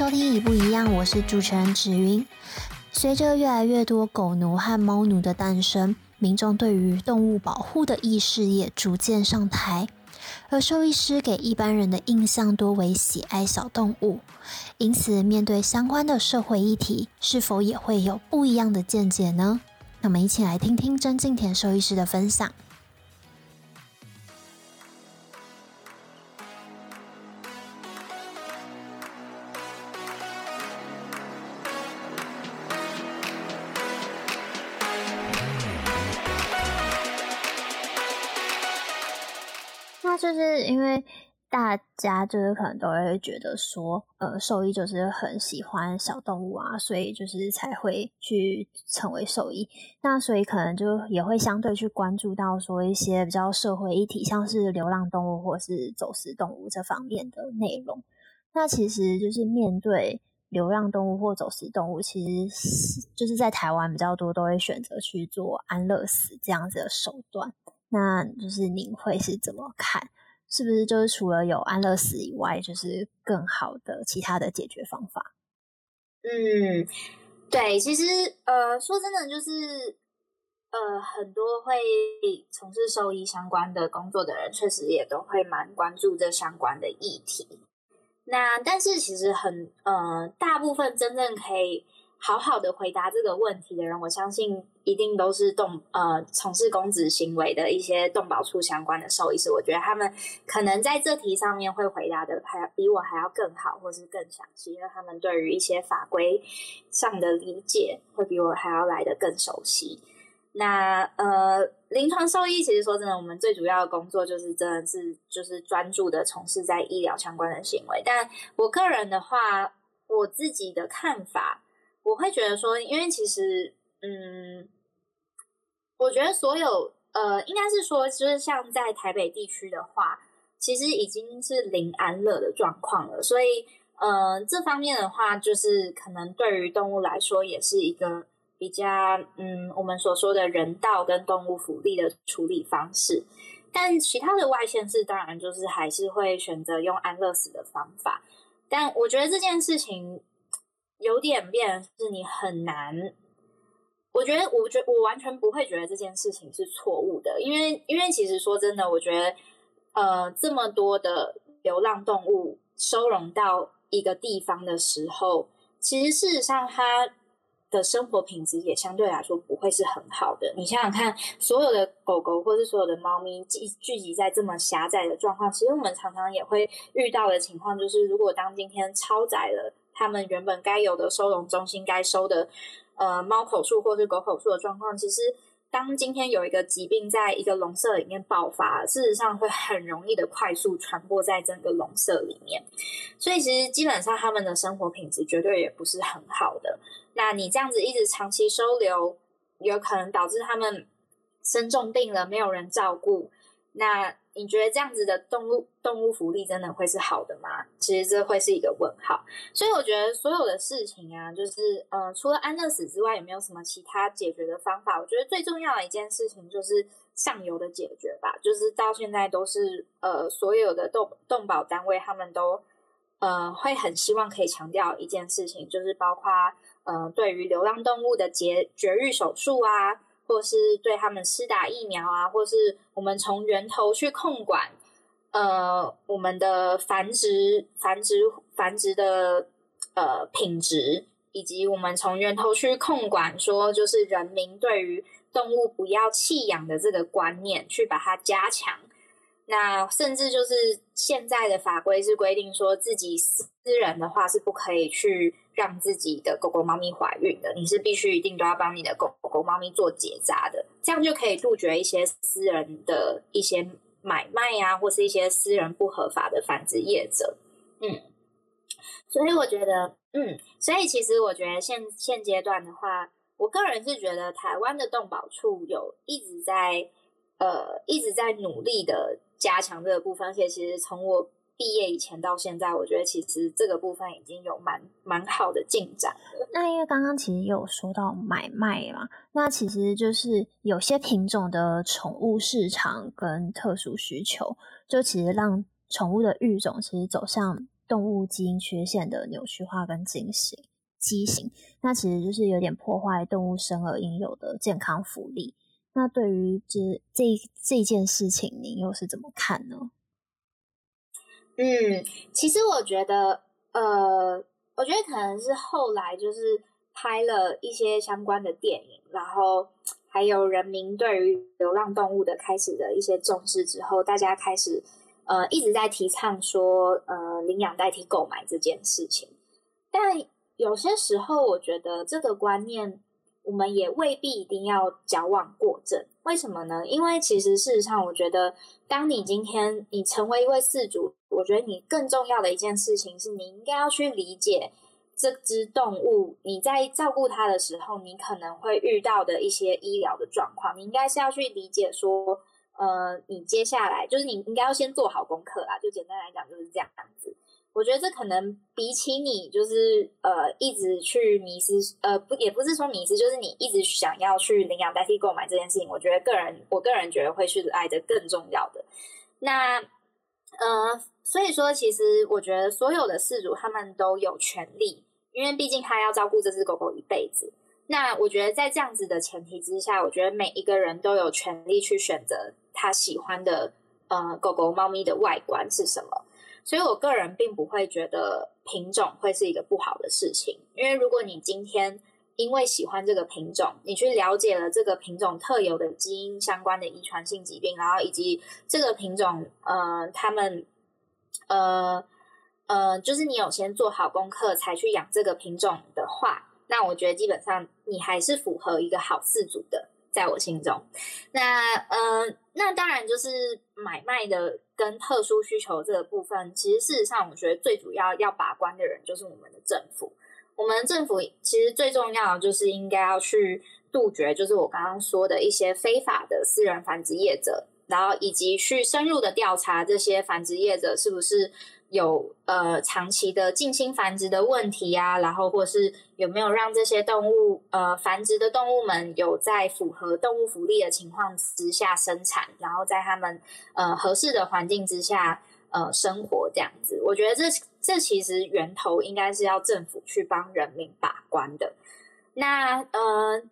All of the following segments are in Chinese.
收听一不一样，我是主持人芷云。随着越来越多狗奴和猫奴的诞生，民众对于动物保护的意识也逐渐上台。而兽医师给一般人的印象多为喜爱小动物，因此面对相关的社会议题，是否也会有不一样的见解呢？那么，一起来听听曾敬田兽医师的分享。就是因为大家就是可能都会觉得说，呃，兽医就是很喜欢小动物啊，所以就是才会去成为兽医。那所以可能就也会相对去关注到说一些比较社会议题，像是流浪动物或是走私动物这方面的内容。那其实就是面对流浪动物或走私动物，其实就是在台湾比较多都会选择去做安乐死这样子的手段。那就是您会是怎么看？是不是就是除了有安乐死以外，就是更好的其他的解决方法？嗯，对，其实呃，说真的，就是呃，很多会从事兽医相关的工作的人，确实也都会蛮关注这相关的议题。那但是其实很呃，大部分真正可以。好好的回答这个问题的人，我相信一定都是动呃从事公职行为的一些动保处相关的兽医师。我觉得他们可能在这题上面会回答的还要比我还要更好，或是更详细，因为他们对于一些法规上的理解会比我还要来得更熟悉。那呃，临床兽医其实说真的，我们最主要的工作就是真的是就是专注的从事在医疗相关的行为。但我个人的话，我自己的看法。我会觉得说，因为其实，嗯，我觉得所有，呃，应该是说，就是像在台北地区的话，其实已经是零安乐的状况了。所以，呃，这方面的话，就是可能对于动物来说，也是一个比较，嗯，我们所说的人道跟动物福利的处理方式。但其他的外县市，当然就是还是会选择用安乐死的方法。但我觉得这件事情。有点变，是你很难。我觉得，我觉我完全不会觉得这件事情是错误的，因为，因为其实说真的，我觉得，呃，这么多的流浪动物收容到一个地方的时候，其实事实上它的生活品质也相对来说不会是很好的。你想想看，所有的狗狗或是所有的猫咪聚聚集在这么狭窄的状况，其实我们常常也会遇到的情况，就是如果当今天超载了。他们原本该有的收容中心该收的，呃，猫口数或是狗口数的状况，其实当今天有一个疾病在一个笼舍里面爆发，事实上会很容易的快速传播在整个笼舍里面。所以其实基本上他们的生活品质绝对也不是很好的。那你这样子一直长期收留，有可能导致他们生重病了，没有人照顾。那你觉得这样子的动物动物福利真的会是好的吗？其实这会是一个问号。所以我觉得所有的事情啊，就是呃，除了安乐死之外，有没有什么其他解决的方法？我觉得最重要的一件事情就是上游的解决吧。就是到现在都是呃，所有的动动保单位他们都呃会很希望可以强调一件事情，就是包括呃对于流浪动物的绝绝育手术啊。或是对他们施打疫苗啊，或是我们从源头去控管，呃，我们的繁殖、繁殖、繁殖的呃品质，以及我们从源头去控管，说就是人民对于动物不要弃养的这个观念，去把它加强。那甚至就是现在的法规是规定说，自己私人的话是不可以去让自己的狗狗、猫咪怀孕的，你是必须一定都要帮你的狗狗、猫咪做结扎的，这样就可以杜绝一些私人的一些买卖啊，或是一些私人不合法的繁殖业者。嗯，所以我觉得，嗯，所以其实我觉得现现阶段的话，我个人是觉得台湾的动保处有一直在呃一直在努力的。加强这个部分，而且其实从我毕业以前到现在，我觉得其实这个部分已经有蛮蛮好的进展了。那因为刚刚其实有说到买卖嘛，那其实就是有些品种的宠物市场跟特殊需求，就其实让宠物的育种其实走向动物基因缺陷的扭曲化跟畸形，畸形，那其实就是有点破坏动物生而应有的健康福利。那对于这这这件事情，您又是怎么看呢？嗯，其实我觉得，呃，我觉得可能是后来就是拍了一些相关的电影，然后。还有人民对于流浪动物的开始的一些重视之后，大家开始呃一直在提倡说呃领养代替购买这件事情。但有些时候，我觉得这个观念我们也未必一定要矫枉过正。为什么呢？因为其实事实上，我觉得当你今天你成为一位饲主，我觉得你更重要的一件事情是你应该要去理解。这只动物，你在照顾它的时候，你可能会遇到的一些医疗的状况，你应该是要去理解说，呃，你接下来就是你应该要先做好功课啦。就简单来讲就是这样子。我觉得这可能比起你就是呃一直去迷失，呃不也不是说迷失，就是你一直想要去领养代替购买这件事情，我觉得个人我个人觉得会是爱的更重要的。那呃，所以说其实我觉得所有的事主他们都有权利。因为毕竟他要照顾这只狗狗一辈子，那我觉得在这样子的前提之下，我觉得每一个人都有权利去选择他喜欢的呃狗狗、猫咪的外观是什么。所以我个人并不会觉得品种会是一个不好的事情，因为如果你今天因为喜欢这个品种，你去了解了这个品种特有的基因相关的遗传性疾病，然后以及这个品种呃他们呃。呃，就是你有先做好功课才去养这个品种的话，那我觉得基本上你还是符合一个好饲主的，在我心中。那呃，那当然就是买卖的跟特殊需求这个部分，其实事实上我觉得最主要要把关的人就是我们的政府。我们政府其实最重要的就是应该要去杜绝，就是我刚刚说的一些非法的私人繁殖业者，然后以及去深入的调查这些繁殖业者是不是。有呃长期的近亲繁殖的问题啊，然后或是有没有让这些动物呃繁殖的动物们有在符合动物福利的情况之下生产，然后在他们呃合适的环境之下呃生活这样子，我觉得这这其实源头应该是要政府去帮人民把关的。那呃。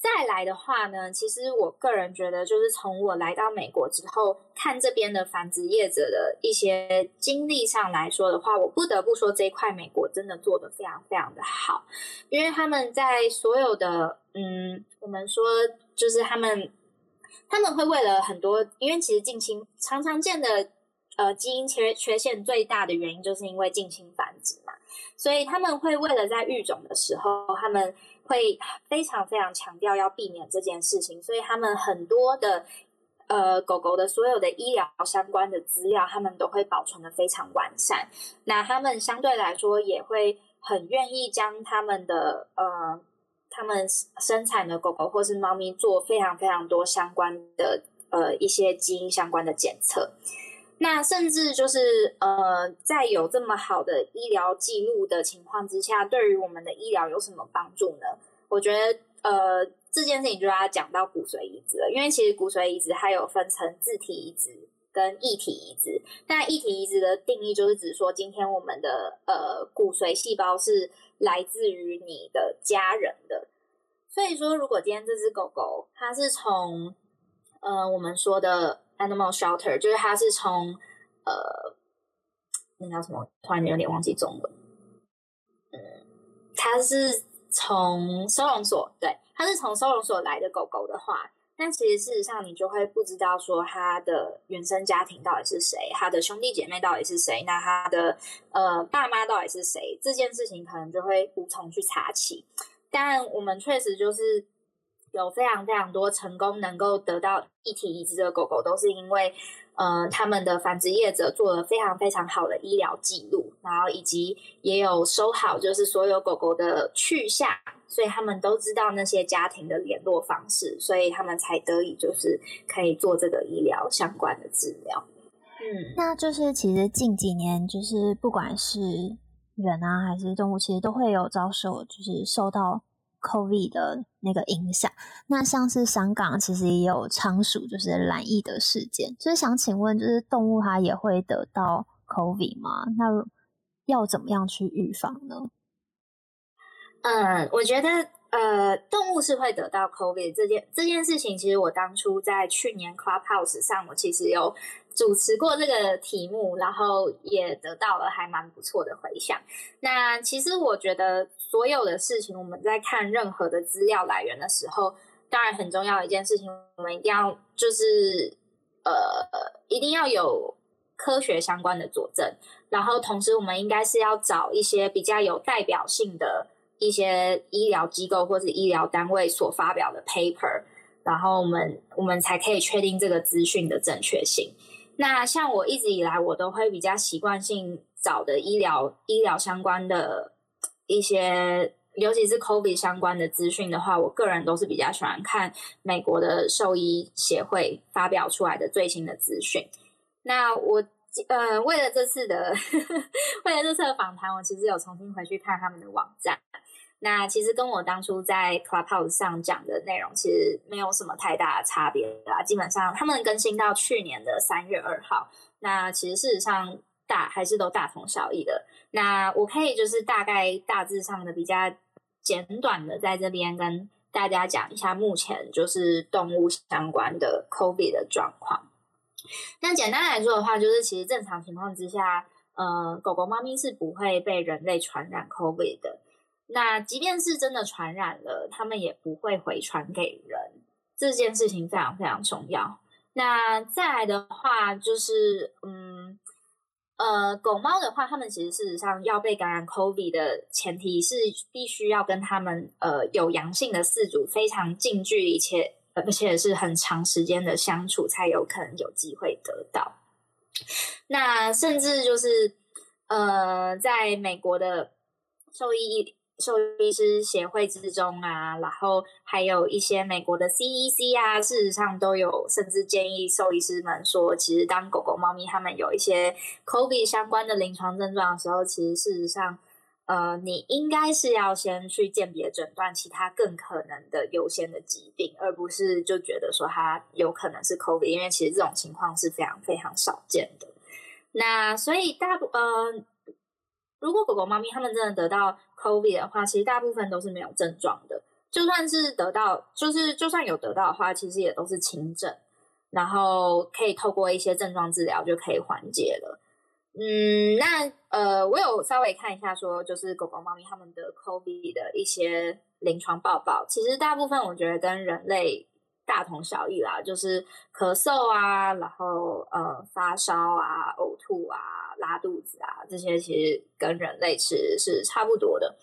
再来的话呢，其实我个人觉得，就是从我来到美国之后，看这边的繁殖业者的一些经历上来说的话，我不得不说这一块美国真的做得非常非常的好，因为他们在所有的，嗯，我们说就是他们他们会为了很多，因为其实近亲常常见的呃基因缺缺陷最大的原因就是因为近亲繁殖嘛，所以他们会为了在育种的时候，他们。会非常非常强调要避免这件事情，所以他们很多的呃狗狗的所有的医疗相关的资料，他们都会保存得非常完善。那他们相对来说也会很愿意将他们的呃他们生产的狗狗或是猫咪做非常非常多相关的呃一些基因相关的检测。那甚至就是呃，在有这么好的医疗记录的情况之下，对于我们的医疗有什么帮助呢？我觉得呃，这件事情就要讲到骨髓移植了，因为其实骨髓移植它有分成自体移植跟异体移植。那异体移植的定义就是指说，今天我们的呃骨髓细胞是来自于你的家人的。所以说，如果今天这只狗狗它是从呃我们说的。Animal shelter 就是它是从呃，那叫什么？突然有点忘记中文。嗯，它是从收容所，对，它是从收容所来的狗狗的话，但其实事实上你就会不知道说它的原生家庭到底是谁，它的兄弟姐妹到底是谁，那它的呃爸妈到底是谁？这件事情可能就会无从去查起。但我们确实就是。有非常非常多成功能够得到异体移植的狗狗，都是因为，呃，他们的繁殖业者做了非常非常好的医疗记录，然后以及也有收好就是所有狗狗的去向，所以他们都知道那些家庭的联络方式，所以他们才得以就是可以做这个医疗相关的治疗。嗯，那就是其实近几年就是不管是人啊还是动物，其实都会有遭受就是受到。COVID 的那个影响，那像是香港其实也有仓鼠就是染疫的事件，就是想请问，就是动物它也会得到 COVID 吗？那要怎么样去预防呢？嗯，我觉得呃，动物是会得到 COVID 这件这件事情，其实我当初在去年 Clubhouse 上，我其实有主持过这个题目，然后也得到了还蛮不错的回响。那其实我觉得所有的事情，我们在看任何的资料来源的时候，当然很重要的一件事情，我们一定要就是呃，一定要有科学相关的佐证，然后同时我们应该是要找一些比较有代表性的。一些医疗机构或者医疗单位所发表的 paper，然后我们我们才可以确定这个资讯的正确性。那像我一直以来，我都会比较习惯性找的医疗医疗相关的一些，尤其是 COVID 相关的资讯的话，我个人都是比较喜欢看美国的兽医协会发表出来的最新的资讯。那我呃，为了这次的 为了这次的访谈，我其实有重新回去看他们的网站。那其实跟我当初在 Clubhouse 上讲的内容其实没有什么太大的差别啦。基本上他们更新到去年的三月二号，那其实事实上大还是都大同小异的。那我可以就是大概大致上的比较简短的在这边跟大家讲一下目前就是动物相关的 COVID 的状况。那简单来说的话，就是其实正常情况之下，呃，狗狗、猫咪是不会被人类传染 COVID 的。那即便是真的传染了，他们也不会回传给人，这件事情非常非常重要。那再来的话，就是嗯呃，狗猫的话，他们其实事实上要被感染 COVID 的前提是必须要跟他们呃有阳性的饲主非常近距离且而且是很长时间的相处，才有可能有机会得到。那甚至就是呃，在美国的兽医。兽医师协会之中啊，然后还有一些美国的 CEC 啊，事实上都有甚至建议兽医师们说，其实当狗狗、猫咪它们有一些 COVID 相关的临床症状的时候，其实事实上，呃，你应该是要先去鉴别诊断其他更可能的优先的疾病，而不是就觉得说它有可能是 COVID，因为其实这种情况是非常非常少见的。那所以大部呃。如果狗狗、猫咪它们真的得到 COVID 的话，其实大部分都是没有症状的。就算是得到，就是就算有得到的话，其实也都是轻症，然后可以透过一些症状治疗就可以缓解了。嗯，那呃，我有稍微看一下，说就是狗狗、猫咪它们的 COVID 的一些临床报告，其实大部分我觉得跟人类大同小异啦，就是咳嗽啊，然后呃发烧啊、呕吐啊。拉肚子啊，这些其实跟人类吃是差不多的。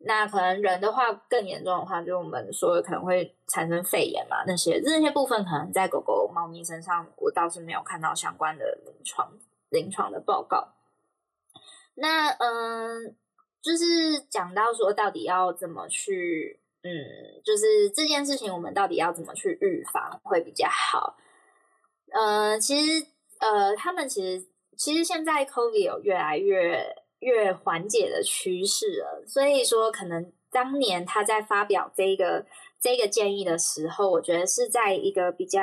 那可能人的话更严重的话，就我们说可能会产生肺炎嘛，那些这些部分可能在狗狗、猫咪身上，我倒是没有看到相关的临床临床的报告。那嗯，就是讲到说到底要怎么去，嗯，就是这件事情我们到底要怎么去预防会比较好？呃，其实呃，他们其实。其实现在 COVID 有越来越越缓解的趋势了，所以说可能当年他在发表这个这个建议的时候，我觉得是在一个比较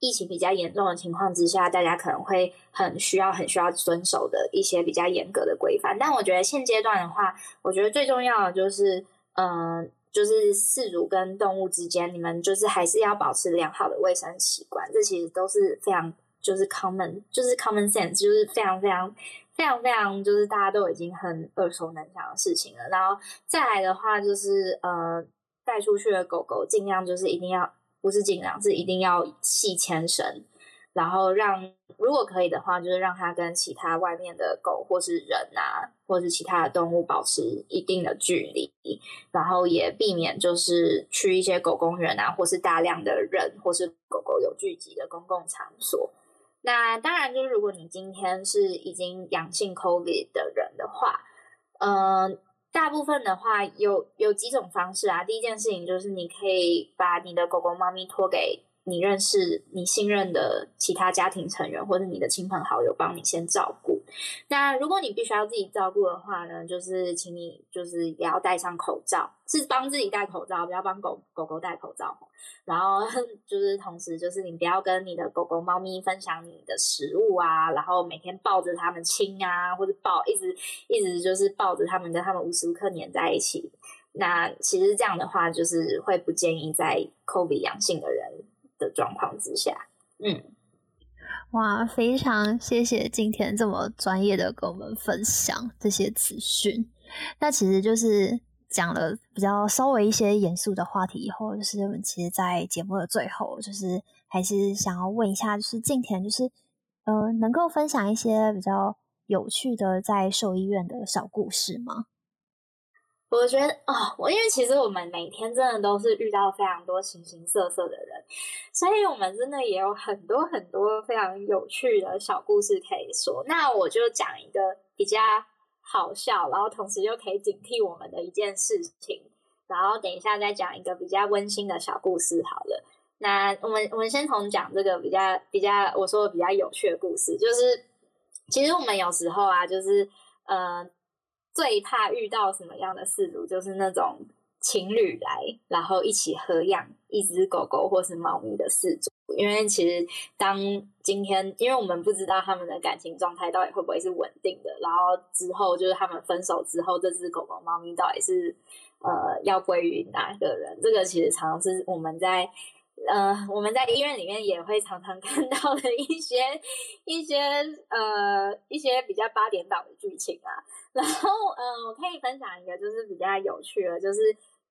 疫情比较严重的情况之下，大家可能会很需要很需要遵守的一些比较严格的规范。但我觉得现阶段的话，我觉得最重要的就是，嗯、就是饲主跟动物之间，你们就是还是要保持良好的卫生习惯，这其实都是非常。就是 common，就是 common sense，就是非常非常非常非常，就是大家都已经很耳熟能详的事情了。然后再来的话，就是呃，带出去的狗狗尽量就是一定要，不是尽量，是一定要系牵绳，然后让如果可以的话，就是让它跟其他外面的狗或是人啊，或是其他的动物保持一定的距离，然后也避免就是去一些狗公园啊，或是大量的人或是狗狗有聚集的公共场所。那当然，就是如果你今天是已经阳性 COVID 的人的话，嗯、呃，大部分的话有有几种方式啊。第一件事情就是你可以把你的狗狗、猫咪托给你认识、你信任的其他家庭成员或者你的亲朋好友帮你先照顾。那如果你必须要自己照顾的话呢，就是请你就是也要戴上口罩，是帮自己戴口罩，不要帮狗狗狗戴口罩。然后 就是同时就是你不要跟你的狗狗、猫咪分享你的食物啊，然后每天抱着它们亲啊，或者抱一直一直就是抱着它们，跟它们无时无刻黏在一起。那其实这样的话，就是会不建议在 COVID 阳性的人的状况之下。嗯，哇，非常谢谢今天这么专业的跟我们分享这些资讯。那其实就是讲了比较稍微一些严肃的话题以后，就是我们其实，在节目的最后，就是还是想要问一下，就是靖恬，就是呃，能够分享一些比较有趣的在兽医院的小故事吗？我觉得哦，我因为其实我们每天真的都是遇到非常多形形色色的人，所以我们真的也有很多很多非常有趣的小故事可以说。那我就讲一个比较好笑，然后同时又可以警惕我们的一件事情，然后等一下再讲一个比较温馨的小故事好了。那我们我们先从讲这个比较比较我说的比较有趣的故事，就是其实我们有时候啊，就是呃。最怕遇到什么样的事主，就是那种情侣来，然后一起合养一只狗狗或是猫咪的事主。因为其实当今天，因为我们不知道他们的感情状态到底会不会是稳定的，然后之后就是他们分手之后，这只狗狗、猫咪到底是呃要归于哪个人？这个其实常常是我们在。呃，我们在医院里面也会常常看到的一些一些呃一些比较八点档的剧情啊。然后，嗯、呃，我可以分享一个就是比较有趣的，就是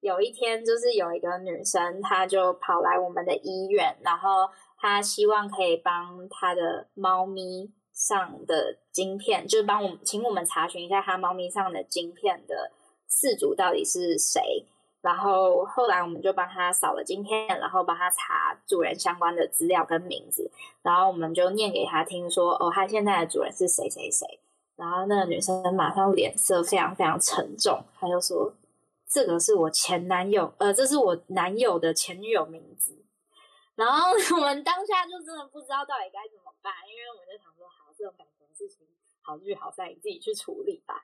有一天，就是有一个女生，她就跑来我们的医院，然后她希望可以帮她的猫咪上的晶片，就是帮我们请我们查询一下她猫咪上的晶片的饲主到底是谁。然后后来我们就帮他扫了晶片，然后帮他查主人相关的资料跟名字，然后我们就念给他听说，哦，他现在的主人是谁谁谁。然后那个女生马上脸色非常非常沉重，她就说：“这个是我前男友，呃，这是我男友的前女友名字。”然后我们当下就真的不知道到底该怎么办，因为我们就想说，好，这种感情的事情，好聚好散，你自己去处理吧。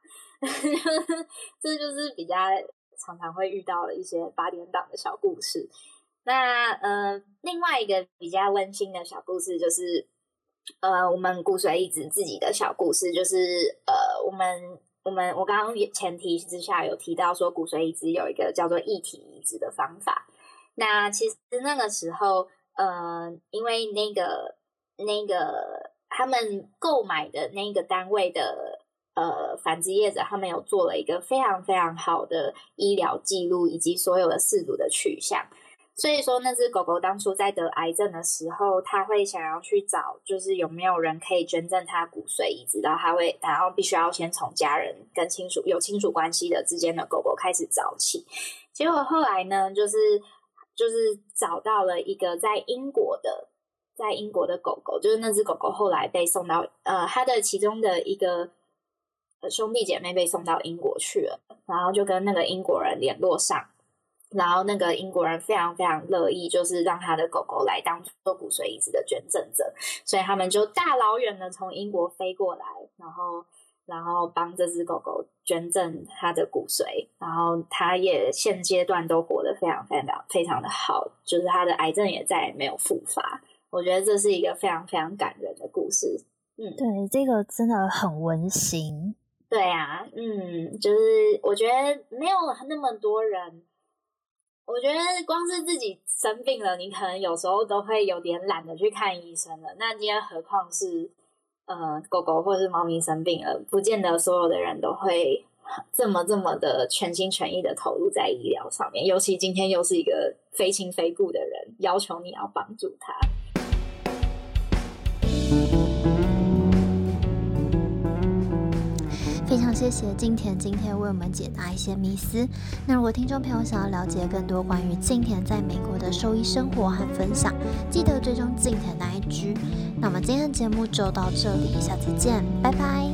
这就是比较。常常会遇到的一些八点档的小故事。那呃，另外一个比较温馨的小故事就是，呃，我们骨髓移植自己的小故事，就是呃，我们我们我刚刚前提之下有提到说，骨髓移植有一个叫做异体移植的方法。那其实那个时候，呃，因为那个那个他们购买的那个单位的。呃，繁殖业者他们有做了一个非常非常好的医疗记录，以及所有的饲主的取向。所以说，那只狗狗当初在得癌症的时候，他会想要去找，就是有没有人可以捐赠他骨髓移植，然后他会，然后必须要先从家人跟亲属有亲属关系的之间的狗狗开始找起。结果后来呢，就是就是找到了一个在英国的，在英国的狗狗，就是那只狗狗后来被送到呃，他的其中的一个。兄弟姐妹被送到英国去了，然后就跟那个英国人联络上，然后那个英国人非常非常乐意，就是让他的狗狗来当做骨髓移植的捐赠者，所以他们就大老远的从英国飞过来，然后然后帮这只狗狗捐赠他的骨髓，然后他也现阶段都活得非常非常非常的好，就是他的癌症也再也没有复发。我觉得这是一个非常非常感人的故事。嗯，对，这个真的很温馨。对啊，嗯，就是我觉得没有那么多人，我觉得光是自己生病了，你可能有时候都会有点懒得去看医生了。那今天何况是呃狗狗或者是猫咪生病了，不见得所有的人都会这么这么的全心全意的投入在医疗上面。尤其今天又是一个非亲非故的人，要求你要帮助他。非常谢谢静田今天为我们解答一些迷思。那如果听众朋友想要了解更多关于静田在美国的兽医生活和分享，记得追踪靖恬的 IG。那我们今天的节目就到这里，下次见，拜拜。